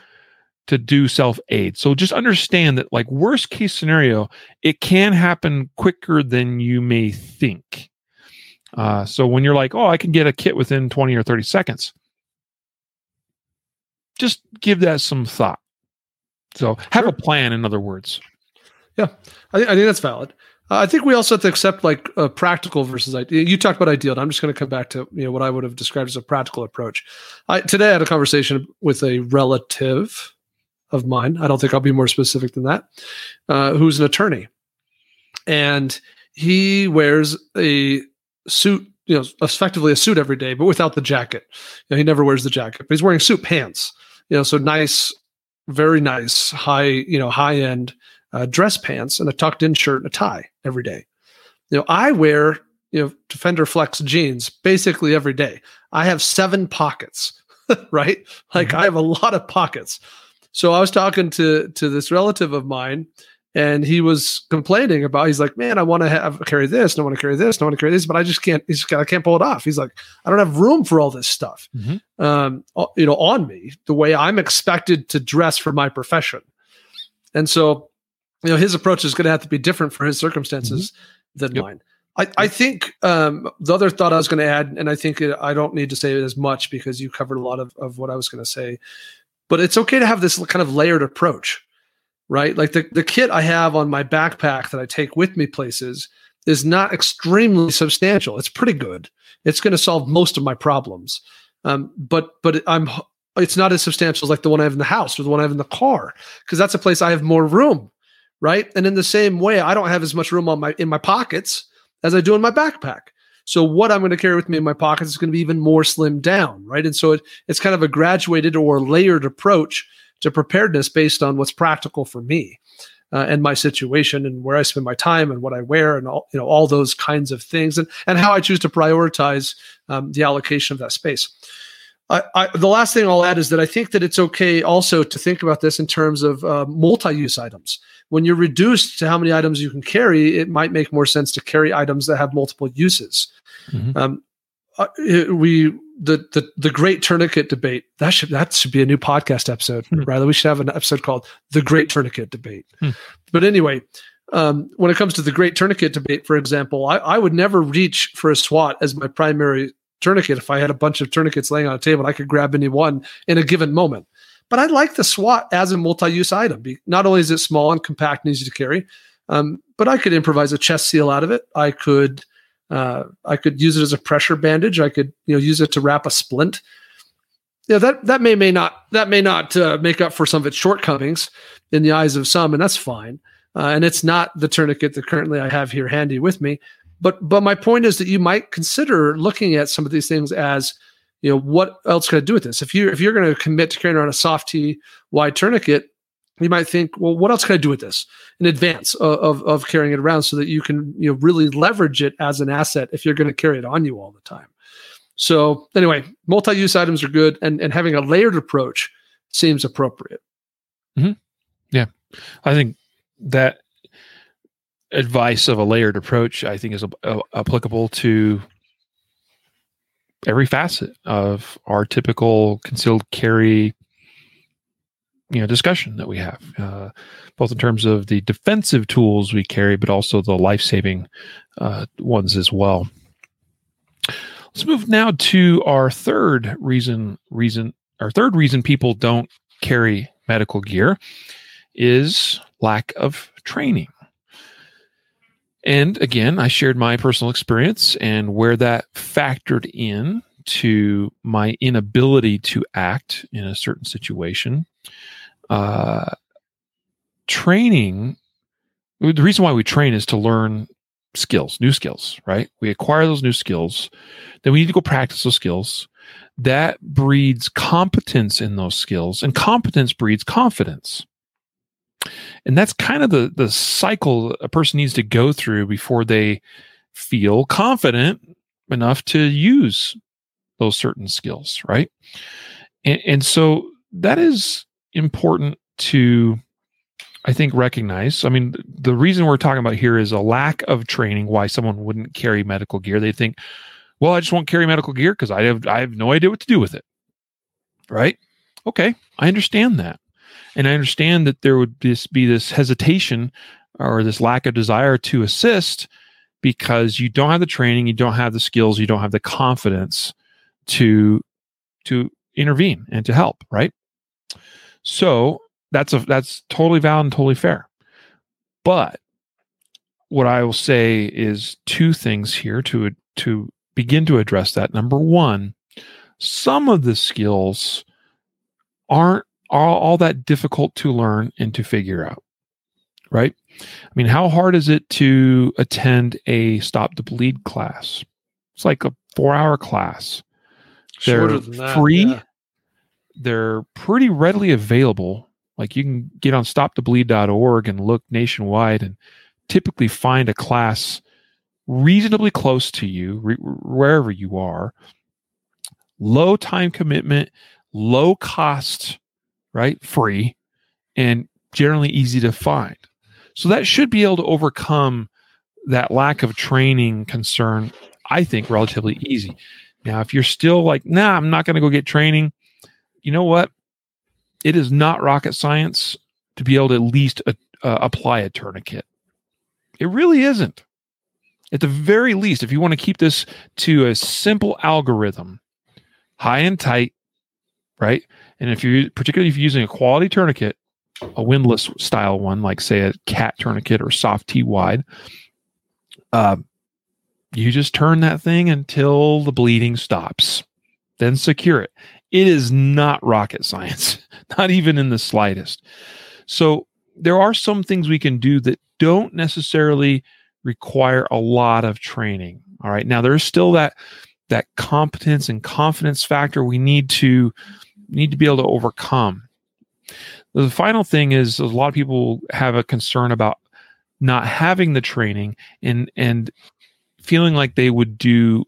to do self aid. So just understand that like worst case scenario, it can happen quicker than you may think. Uh, so when you're like, oh, I can get a kit within 20 or 30 seconds, just give that some thought. So have sure. a plan, in other words.
Yeah, I, th- I think that's valid. Uh, I think we also have to accept like a practical versus ideal. You talked about ideal. And I'm just going to come back to you know what I would have described as a practical approach. I, today I had a conversation with a relative of mine. I don't think I'll be more specific than that. Uh, who's an attorney, and he wears a suit. You know, effectively a suit every day, but without the jacket. You know, he never wears the jacket, but he's wearing suit pants. You know, so nice, very nice, high. You know, high end uh, dress pants and a tucked in shirt and a tie every day. You know, I wear you know Defender Flex jeans basically every day. I have seven pockets, <laughs> right? Like mm-hmm. I have a lot of pockets. So I was talking to to this relative of mine, and he was complaining about. He's like, "Man, I want to have carry this, and I want to carry this, and I want to carry this, but I just can't. He's I can't pull it off." He's like, "I don't have room for all this stuff, mm-hmm. um, you know, on me the way I'm expected to dress for my profession." And so you know his approach is going to have to be different for his circumstances mm-hmm. than yep. mine. I, I think um, the other thought I was going to add, and I think it, I don't need to say it as much because you covered a lot of, of what I was going to say, but it's okay to have this kind of layered approach, right? Like the, the kit I have on my backpack that I take with me places is not extremely substantial. It's pretty good. It's going to solve most of my problems. Um, but but I'm it's not as substantial as like the one I have in the house or the one I have in the car because that's a place I have more room right? And in the same way, I don't have as much room on my in my pockets as I do in my backpack. So what I'm going to carry with me in my pockets is going to be even more slimmed down, right? And so it, it's kind of a graduated or layered approach to preparedness based on what's practical for me uh, and my situation and where I spend my time and what I wear and all you know all those kinds of things and and how I choose to prioritize um, the allocation of that space. I, I, the last thing I'll add is that I think that it's okay also to think about this in terms of uh, multi-use items. When you're reduced to how many items you can carry, it might make more sense to carry items that have multiple uses. Mm-hmm. Um, uh, we the, the the great tourniquet debate that should that should be a new podcast episode. Mm-hmm. Rather, we should have an episode called the Great Tourniquet Debate. Mm-hmm. But anyway, um, when it comes to the great tourniquet debate, for example, I, I would never reach for a SWAT as my primary tourniquet. If I had a bunch of tourniquets laying on a table, I could grab any one in a given moment. But I like the SWAT as a multi-use item. Not only is it small and compact and easy to carry, um, but I could improvise a chest seal out of it. I could uh, I could use it as a pressure bandage. I could you know use it to wrap a splint. Yeah, that that may may not that may not uh, make up for some of its shortcomings in the eyes of some, and that's fine. Uh, and it's not the tourniquet that currently I have here handy with me. But but my point is that you might consider looking at some of these things as you know what else can I do with this? If you if you're going to commit to carrying around a soft T wide tourniquet, you might think, well, what else can I do with this in advance of, of, of carrying it around so that you can you know really leverage it as an asset if you're going to carry it on you all the time. So anyway, multi-use items are good, and and having a layered approach seems appropriate.
Mm-hmm. Yeah, I think that advice of a layered approach, I think, is a, applicable to every facet of our typical concealed carry you know discussion that we have uh, both in terms of the defensive tools we carry but also the life-saving uh, ones as well. Let's move now to our third reason reason our third reason people don't carry medical gear is lack of training and again, I shared my personal experience and where that factored in to my inability to act in a certain situation. Uh, training, the reason why we train is to learn skills, new skills, right? We acquire those new skills, then we need to go practice those skills. That breeds competence in those skills, and competence breeds confidence and that's kind of the the cycle a person needs to go through before they feel confident enough to use those certain skills right? And, and so that is important to i think recognize. I mean the reason we're talking about here is a lack of training why someone wouldn't carry medical gear. They think well i just won't carry medical gear because i have i have no idea what to do with it. Right? Okay i understand that and I understand that there would be this hesitation or this lack of desire to assist because you don't have the training, you don't have the skills, you don't have the confidence to to intervene and to help, right? So that's a that's totally valid and totally fair. But what I will say is two things here to to begin to address that. Number one, some of the skills aren't all, all that difficult to learn and to figure out right? I mean how hard is it to attend a stop the bleed class? It's like a four hour class. They're that, free. yeah. they're pretty readily available. Like you can get on stopthebleed.org and look nationwide and typically find a class reasonably close to you re- wherever you are. Low time commitment low cost right? Free and generally easy to find. So that should be able to overcome that lack of training concern, I think, relatively easy. Now, if you're still like, nah, I'm not going to go get training, you know what? It is not rocket science to be able to at least uh, uh, apply a tourniquet. It really isn't. At the very least, if you want to keep this to a simple algorithm, high and tight, right? And if you're particularly if you're using a quality tourniquet, a windlass style one, like say a cat tourniquet or soft T wide, uh, you just turn that thing until the bleeding stops, then secure it. It is not rocket science, <laughs> not even in the slightest. So there are some things we can do that don't necessarily require a lot of training. All right. Now there's still that that competence and confidence factor we need to need to be able to overcome. The final thing is a lot of people have a concern about not having the training and and feeling like they would do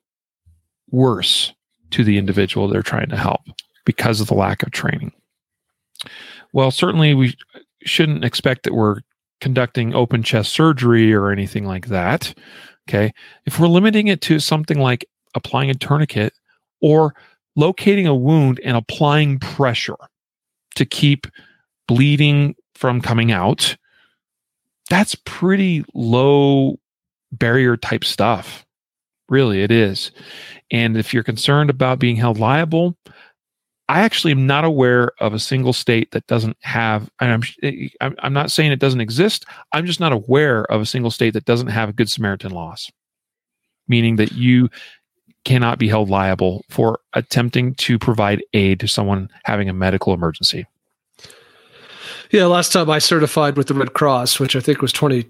worse to the individual they're trying to help because of the lack of training. Well, certainly we shouldn't expect that we're conducting open chest surgery or anything like that. Okay. If we're limiting it to something like applying a tourniquet or locating a wound and applying pressure to keep bleeding from coming out, that's pretty low barrier type stuff. Really, it is. And if you're concerned about being held liable, I actually am not aware of a single state that doesn't have, I'm, I'm not saying it doesn't exist. I'm just not aware of a single state that doesn't have a Good Samaritan laws, meaning that you cannot be held liable for attempting to provide aid to someone having a medical emergency.
Yeah, last time I certified with the Red Cross, which I think was 20,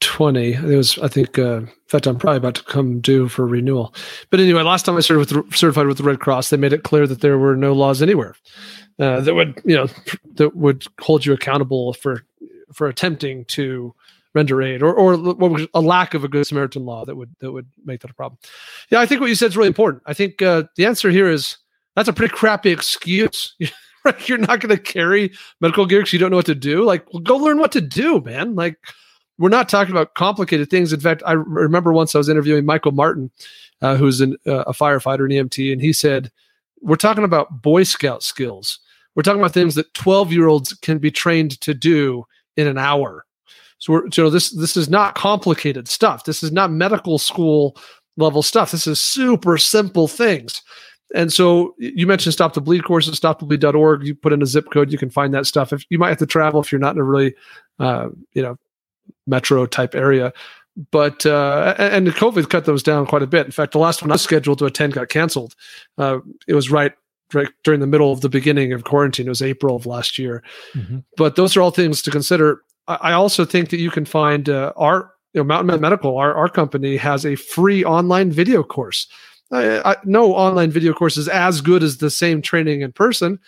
20. It was, I think, uh, in fact, I'm probably about to come due for renewal. But anyway, last time I started with the, certified with the Red Cross, they made it clear that there were no laws anywhere uh, that would, you know, that would hold you accountable for for attempting to render aid, or or what was a lack of a good Samaritan law that would that would make that a problem. Yeah, I think what you said is really important. I think uh, the answer here is that's a pretty crappy excuse. <laughs> You're not going to carry medical gear because you don't know what to do. Like, well, go learn what to do, man. Like, we're not talking about complicated things. In fact, I remember once I was interviewing Michael Martin, uh, who's an, uh, a firefighter and EMT, and he said, "We're talking about Boy Scout skills. We're talking about things that 12 year olds can be trained to do in an hour. So, we're, so this this is not complicated stuff. This is not medical school level stuff. This is super simple things." And so you mentioned Stop the Bleed courses, stopthebleed.org. You put in a zip code, you can find that stuff. If you might have to travel if you're not in a really, uh, you know, metro type area. But uh, and COVID cut those down quite a bit. In fact, the last one I was scheduled to attend got canceled. Uh, it was right right during the middle of the beginning of quarantine. It was April of last year. Mm-hmm. But those are all things to consider. I, also think that you can find uh, our you know, Mountain Man Medical, our, our company has a free online video course. I, I, no online video course is as good as the same training in person,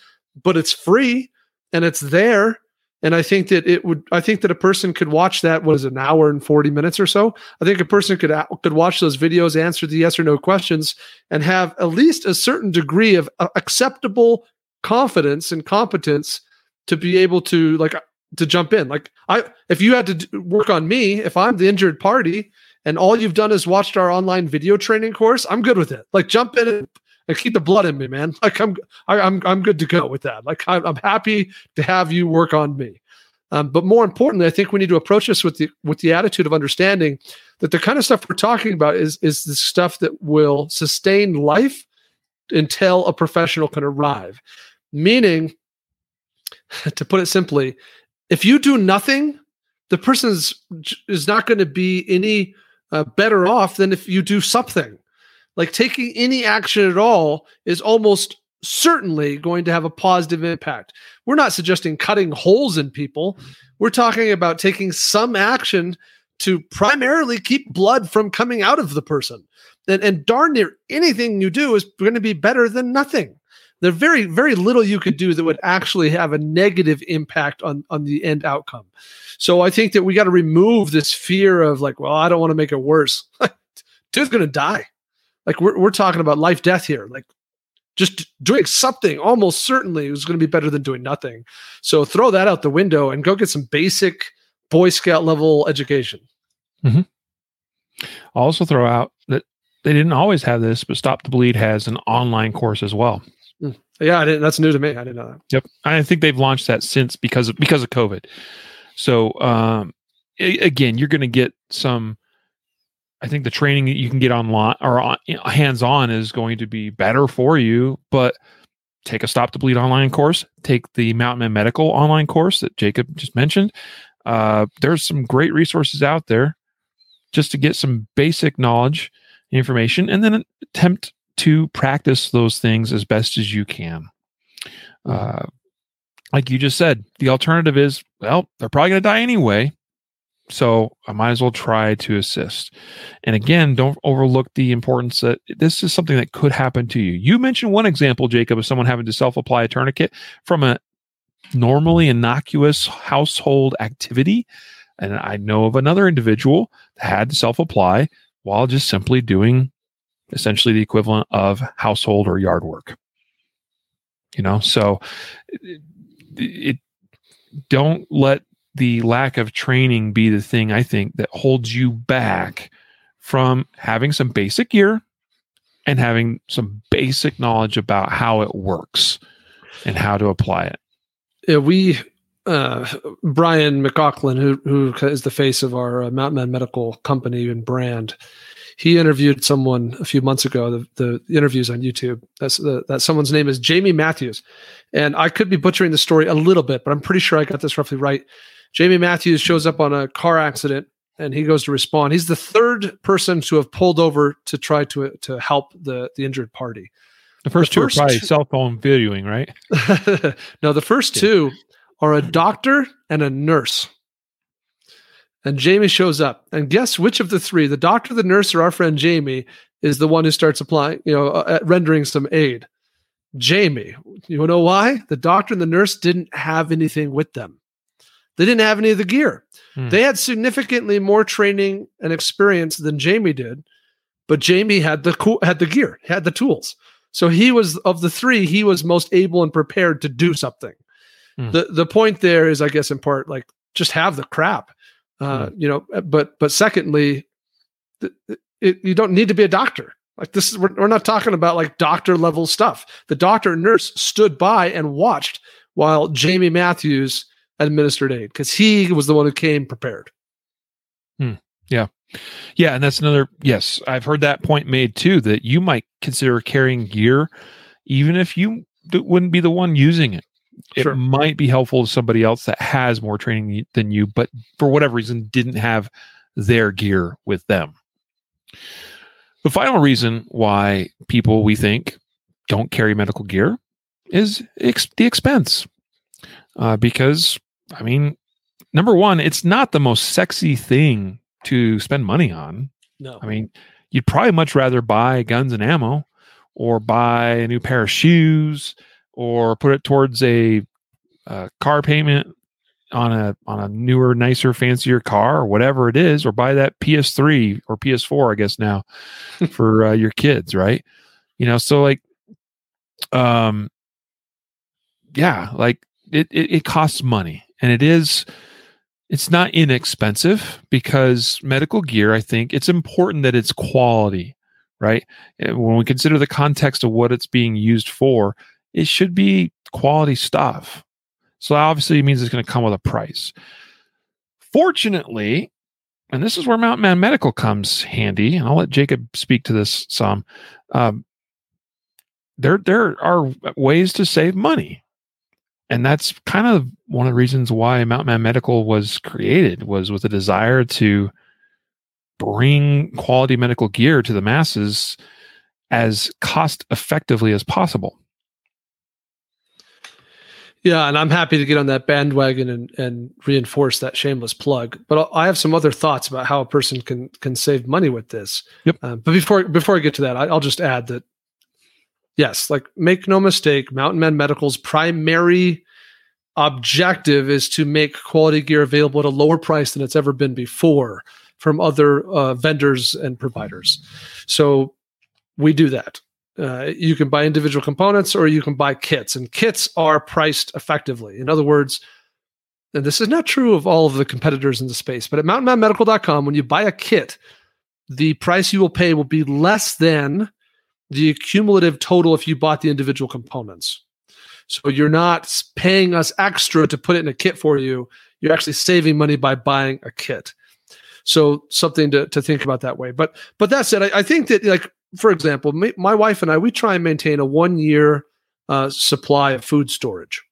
but it's free and it's there and I think that it would. I think that a person could watch that. Was an hour and forty minutes or so. I think a person could could watch those videos, answer the yes or no questions, and have at least a certain degree of uh, acceptable confidence and competence to be able to like to jump in. Like I, if you had to work on me, if I'm the injured party, and all you've done is watched our online video training course, I'm good with it. Like jump in and, and keep the blood in me, man. <laughs> Like I'm, I, am I'm good to go with that. Like I'm, I'm happy to have you work on me. Um, but more importantly, I think we need to approach this with the with the attitude of understanding that the kind of stuff we're talking about is is the stuff that will sustain life until a professional can arrive. Meaning, <laughs> to put it simply, if you do nothing, the person is, not going to be any uh, better off than if you do something. Like taking any action at all is almost certainly going to have a positive impact. We're not suggesting cutting holes in people. We're talking about taking some action to primarily keep blood from coming out of the person. And, and darn near anything you do is going to be better than nothing. There's very, very little you could do that would actually have a negative impact on, on the end outcome. So I think that we got to remove this fear of like, well, I don't want to make it worse. <laughs> Dude's to die. Like we're, we're talking about life, death here. Like just doing something almost certainly is going to be better than doing nothing. So throw that out the window and go get some basic Boy Scout level education.
Mm-hmm. I'll also throw out that they didn't always have this, but Stop the Bleed has an online course as well.
Mm. Yeah, that's new to me. I didn't know that.
Yep, I think they've launched that since because of because of COVID. So um, again, you're going to get some I think the training that you can get online or on, hands on is going to be better for you. But take a Stop to Bleed online course, take the Mountain Man Medical online course that Jacob just mentioned. Uh, there's some great resources out there just to get some basic knowledge, information, and then attempt to practice those things as best as you can. Mm-hmm. Uh, like you just said, the alternative is well, they're probably going to die anyway. So I might as well try to assist. And again, don't overlook the importance that this is something that could happen to you. You mentioned one example, Jacob, of someone having to self apply a tourniquet from a normally innocuous household activity. And I know of another individual that had to self apply while just simply doing essentially the equivalent of household or yard work. You know, so it, it don't let the lack of training be the thing I think that holds you back from having some basic gear and having some basic knowledge about how it works and how to apply it.
Yeah, we uh, Brian McLaughlin, who who is the face of our uh, Mountain Man Medical company and brand, he interviewed someone a few months ago. The, the interviews on YouTube. That's the, that someone's name is Jamie Matthews, and I could be butchering the story a little bit, but I'm pretty sure I got this roughly right. Jamie Matthews shows up on a car accident and he goes to respond. He's the third person to have pulled over to try to to help the the injured party.
The first the two are probably two, cell phone videoing,
right? <laughs> no, the first two are a doctor and a nurse. And Jamie shows up. And guess which of the three, the doctor, the nurse, or our friend Jamie, is the one who starts applying, you know, uh, rendering some aid? Jamie. You know why? The doctor and the nurse didn't have anything with them. They didn't have any of the gear. Hmm. They had significantly more training and experience than Jamie did, but Jamie had the had the gear, had the tools. So he was of the three, he was most able and prepared to do something. Hmm. The the point there is, I guess, in part, like just have the crap, uh, hmm. you know. But but secondly, it, it, you don't need to be a doctor. Like this is we're, we're not talking about like doctor level stuff. The doctor and nurse stood by and watched while Jamie Matthews administered aid because he was the one who came prepared.
Hmm. Yeah. Yeah. And that's another, yes, I've heard that point made too that you might consider carrying gear even if you wouldn't be the one using it. It sure. might be helpful to somebody else that has more training than you, but for whatever reason didn't have their gear with them. The final reason why people we think don't carry medical gear is ex- the expense. Uh, because I mean, number one, it's not the most sexy thing to spend money on.
No.
I mean, you'd probably much rather buy guns and ammo or buy a new pair of shoes or put it towards a, a car payment on a on a newer, nicer, fancier car or whatever it is, or buy that PS3 or PS4, I guess now, <laughs> for uh, your kids, right? You know, so like, um, yeah, like it, it, it costs money, and it is it's not inexpensive because medical gear i think it's important that it's quality right when we consider the context of what it's being used for it should be quality stuff. So obviously it means it's going to come with a price. Fortunately and this is where Mountain Man Medical comes handy and i'll let jacob speak to this some um, there there are ways to save money. And that's kind of one of the reasons why Mountain Man Medical was created was with a desire to bring quality medical gear to the masses as cost effectively as possible.
Yeah, and I'm happy to get on that bandwagon and, and reinforce that shameless plug. But I have some other thoughts about how a person can can save money with this.
Yep.
Uh, but before before I get to that, I, I'll just add that yes, like make no mistake, Mountain Man Medical's primary objective is to make quality gear available at a lower price than it's ever been before from other uh, vendors and providers. So we do that. Uh, you can buy individual components or you can buy kits, and kits are priced effectively. In other words, and this is not true of all of the competitors in the space, but at mountainmanmedical.com, when you buy a kit, the price you will pay will be less than the cumulative total if you bought the individual components. So you're not paying us extra to put it in a kit for you. You're actually saving money by buying a kit. So something to, to think about that way. But but that said, I, I think that like for example, my, my, wife and I we try and maintain a one year uh, supply of food storage.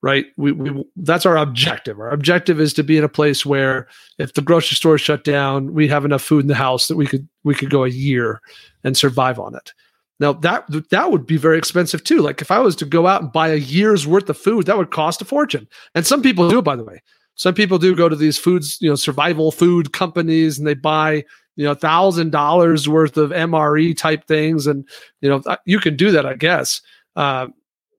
Right, we, we that's our objective. Our objective is to be in a place where if the grocery store is shut down, we have enough food in the house that we could we could go a year and survive on it. Now that that would be very expensive too. Like if I was to go out and buy a year's worth of food, that would cost a fortune. And some people do, it, by the way. Some people do go to these foods, you know, survival food companies, and they buy you know thousand dollars worth of MRE type things, and you know you can do that, I guess. Uh,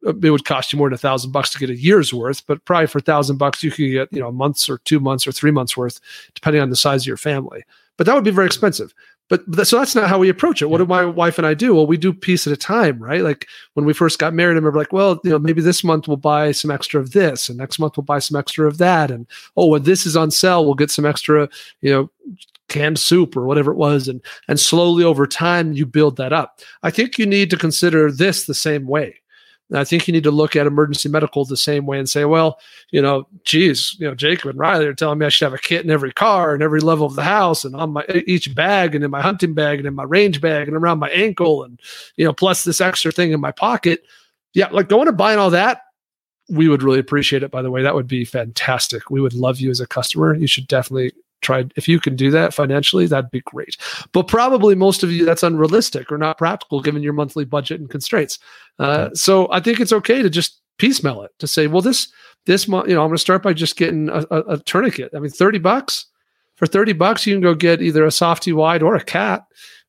it would cost you more than a thousand bucks to get a year's worth, but probably for a thousand bucks you could get you know months or two months or three months worth, depending on the size of your family. But that would be very expensive. But, so that's not how we approach it. What do my wife and I do? Well, we do piece at a time, right? Like when we first got married, I remember like, well, you know, maybe this month we'll buy some extra of this, and next month we'll buy some extra of that, and oh, when this is on sale, we'll get some extra, you know, canned soup or whatever it was, and and slowly over time you build that up. I think you need to consider this the same way I think you need to look at emergency medical the same way and say, well, you know, geez, you know, Jacob and Riley are telling me I should have a kit in every car and every level of the house and on my each bag and in my hunting bag and in my range bag and around my ankle and you know, plus this extra thing in my pocket. Yeah, like going and buying all that, we would really appreciate it. By the way, that would be fantastic. We would love you as a customer. You should definitely tried if you can do that financially that'd be great. But probably most of you that's unrealistic or not practical given your monthly budget and constraints. Uh, so i think it's okay to just piecemeal it to say well this this month you know i'm going to start by just getting a, a, a, tourniquet. I mean 30 bucks? For 30 bucks you can go get either a softy wide or a cat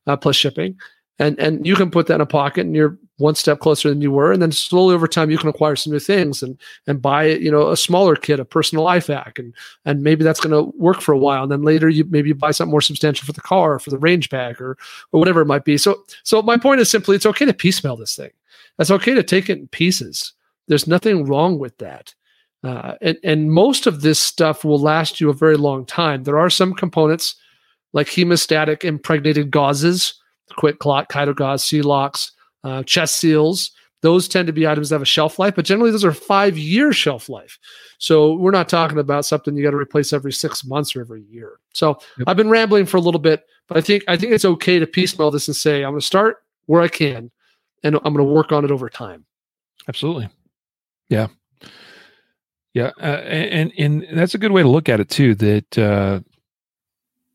uh, plus shipping and and you can put that in a pocket and you're one step closer than you were. And then slowly over time you can acquire some new things and and buy you know a smaller kit a personal IFAK and and maybe that's going to work for a while. And then later you maybe buy something more substantial for the car or for the range bag or or whatever it might be. So so my point is simply it's okay to piecemeal this thing. It's okay to take it in pieces. There's nothing wrong with that. Uh, and and most of this stuff will last you a very long time. There are some components like hemostatic impregnated gauzes QuikClot, Chito-Gauze, Celox, uh, chest seals. Those tend to be items that have a shelf life, but generally those are five year shelf life. So we're not talking about something you got to replace every six months or every year. So yep. I've been rambling for a little bit, but I think I think it's okay to piecemeal this and say I'm going to start where I can, and I'm going to work on it over time.
Absolutely, yeah, yeah, uh, and and that's a good way to look at it too. That uh,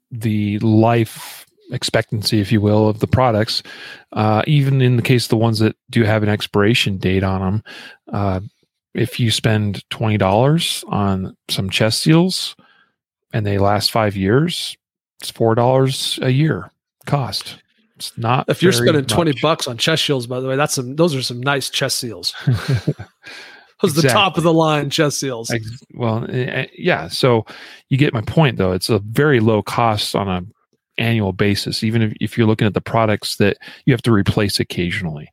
the life expectancy, if you will, of the products. Uh, even in the case of the ones that do have an expiration date on them, uh, if you spend twenty dollars on some chest seals and they last five years, it's four dollars a year cost. It's not
if you're spending much. twenty bucks on chest seals. By the way, that's some. Those are some nice chest seals. <laughs> those exactly. the top of the line chest seals.
Well, eh, eh, yeah. So you get my point, though. It's a very low cost on a annual basis, even if, if you're looking at the products that you have to replace occasionally.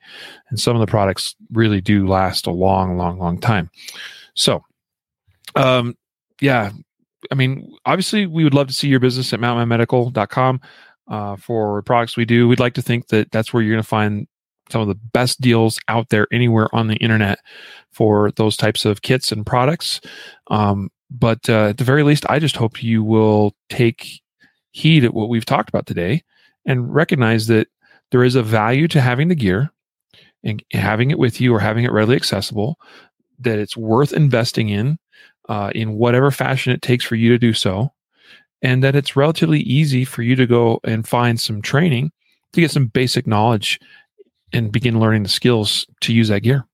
And some of the products really do last a long, long, long time. So, um, yeah, I mean, obviously, we would love to see your business at mountainmanmedical.com uh, for products we do. We'd like to think that that's where you're going to find some of the best deals out there anywhere on the internet for those types of kits and products. Um, but uh, at the very least, I just hope you will take heed at what we've talked about today and recognize that there is a value to having the gear and having it with you or having it readily accessible, that it's worth investing in uh, in whatever fashion it takes for you to do so, and that it's relatively easy for you to go and find some training to get some basic knowledge and begin learning the skills to use that gear.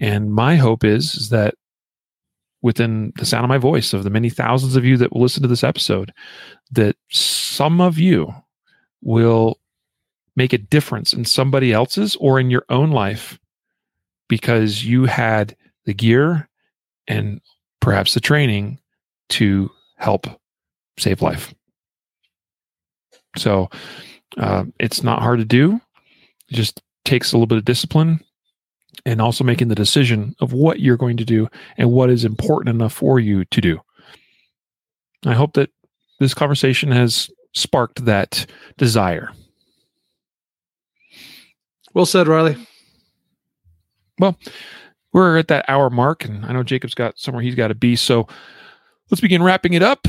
And my hope is, is that within the sound of my voice of the many thousands of you that will listen to this episode that some of you will make a difference in somebody else's or in your own life because you had the gear and perhaps the training to help save life. So uh, it's not hard to do. It just takes a little bit of discipline and also making the decision of what you're going to do and what is important enough for you to do. I hope that this conversation has sparked that desire.
Well said, Riley.
Well, we're at that hour mark, and I know Jacob's got somewhere he's got to be. So let's begin wrapping it up.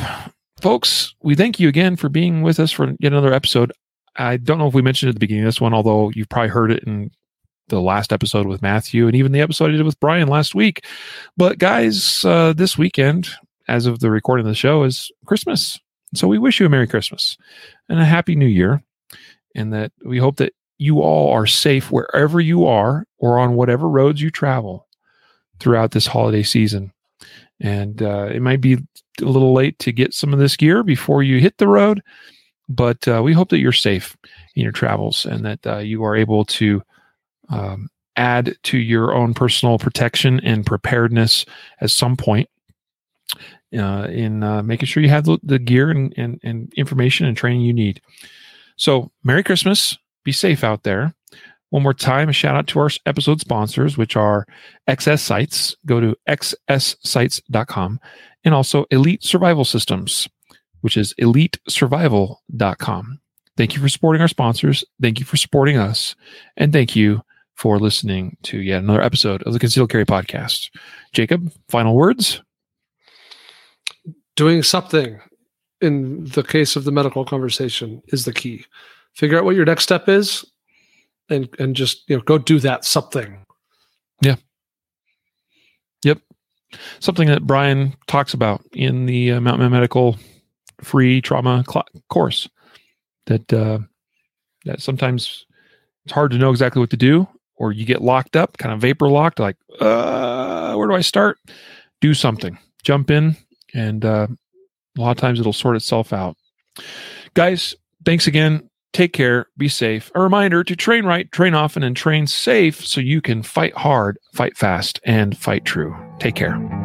Folks, we thank you again for being with us for yet another episode. I don't know if we mentioned at the beginning of this one, although you've probably heard it in the last episode with Matthew and even the episode I did with Brian last week. But guys, uh, this weekend, as of the recording of the show, is Christmas. So we wish you a Merry Christmas and a Happy New Year. And that we hope that you all are safe wherever you are or on whatever roads you travel throughout this holiday season. And uh, it might be a little late to get some of this gear before you hit the road, but uh, we hope that you're safe in your travels and that uh, you are able to um, add to your own personal protection and preparedness at some point uh, in uh, making sure you have the, gear and, and, and, information and training you need. So, Merry Christmas. Be safe out there. One more time, a shout out to our episode sponsors, which are XS Sights. Go to xssights.com and also Elite Survival Systems, which is elitesurvival.com. Thank you for supporting our sponsors. Thank you for supporting us. And thank you for listening to yet another episode of the Concealed Carry Podcast. Jacob, final words?
Doing something in the case of the medical conversation is the key. Figure out what your next step is and and just you know go do that something.
Yeah. Yep. Something that Brian talks about in the uh, Mount Medical free trauma cl- course that uh, that sometimes it's hard to know exactly what to do or you get locked up kind of vapor locked like uh, where do i start? Do something. Jump in and uh, a lot of times it'll sort itself out. Guys thanks again. Take care. Be safe. A reminder to train right train often and train safe so you can fight hard fight fast and fight true. Take care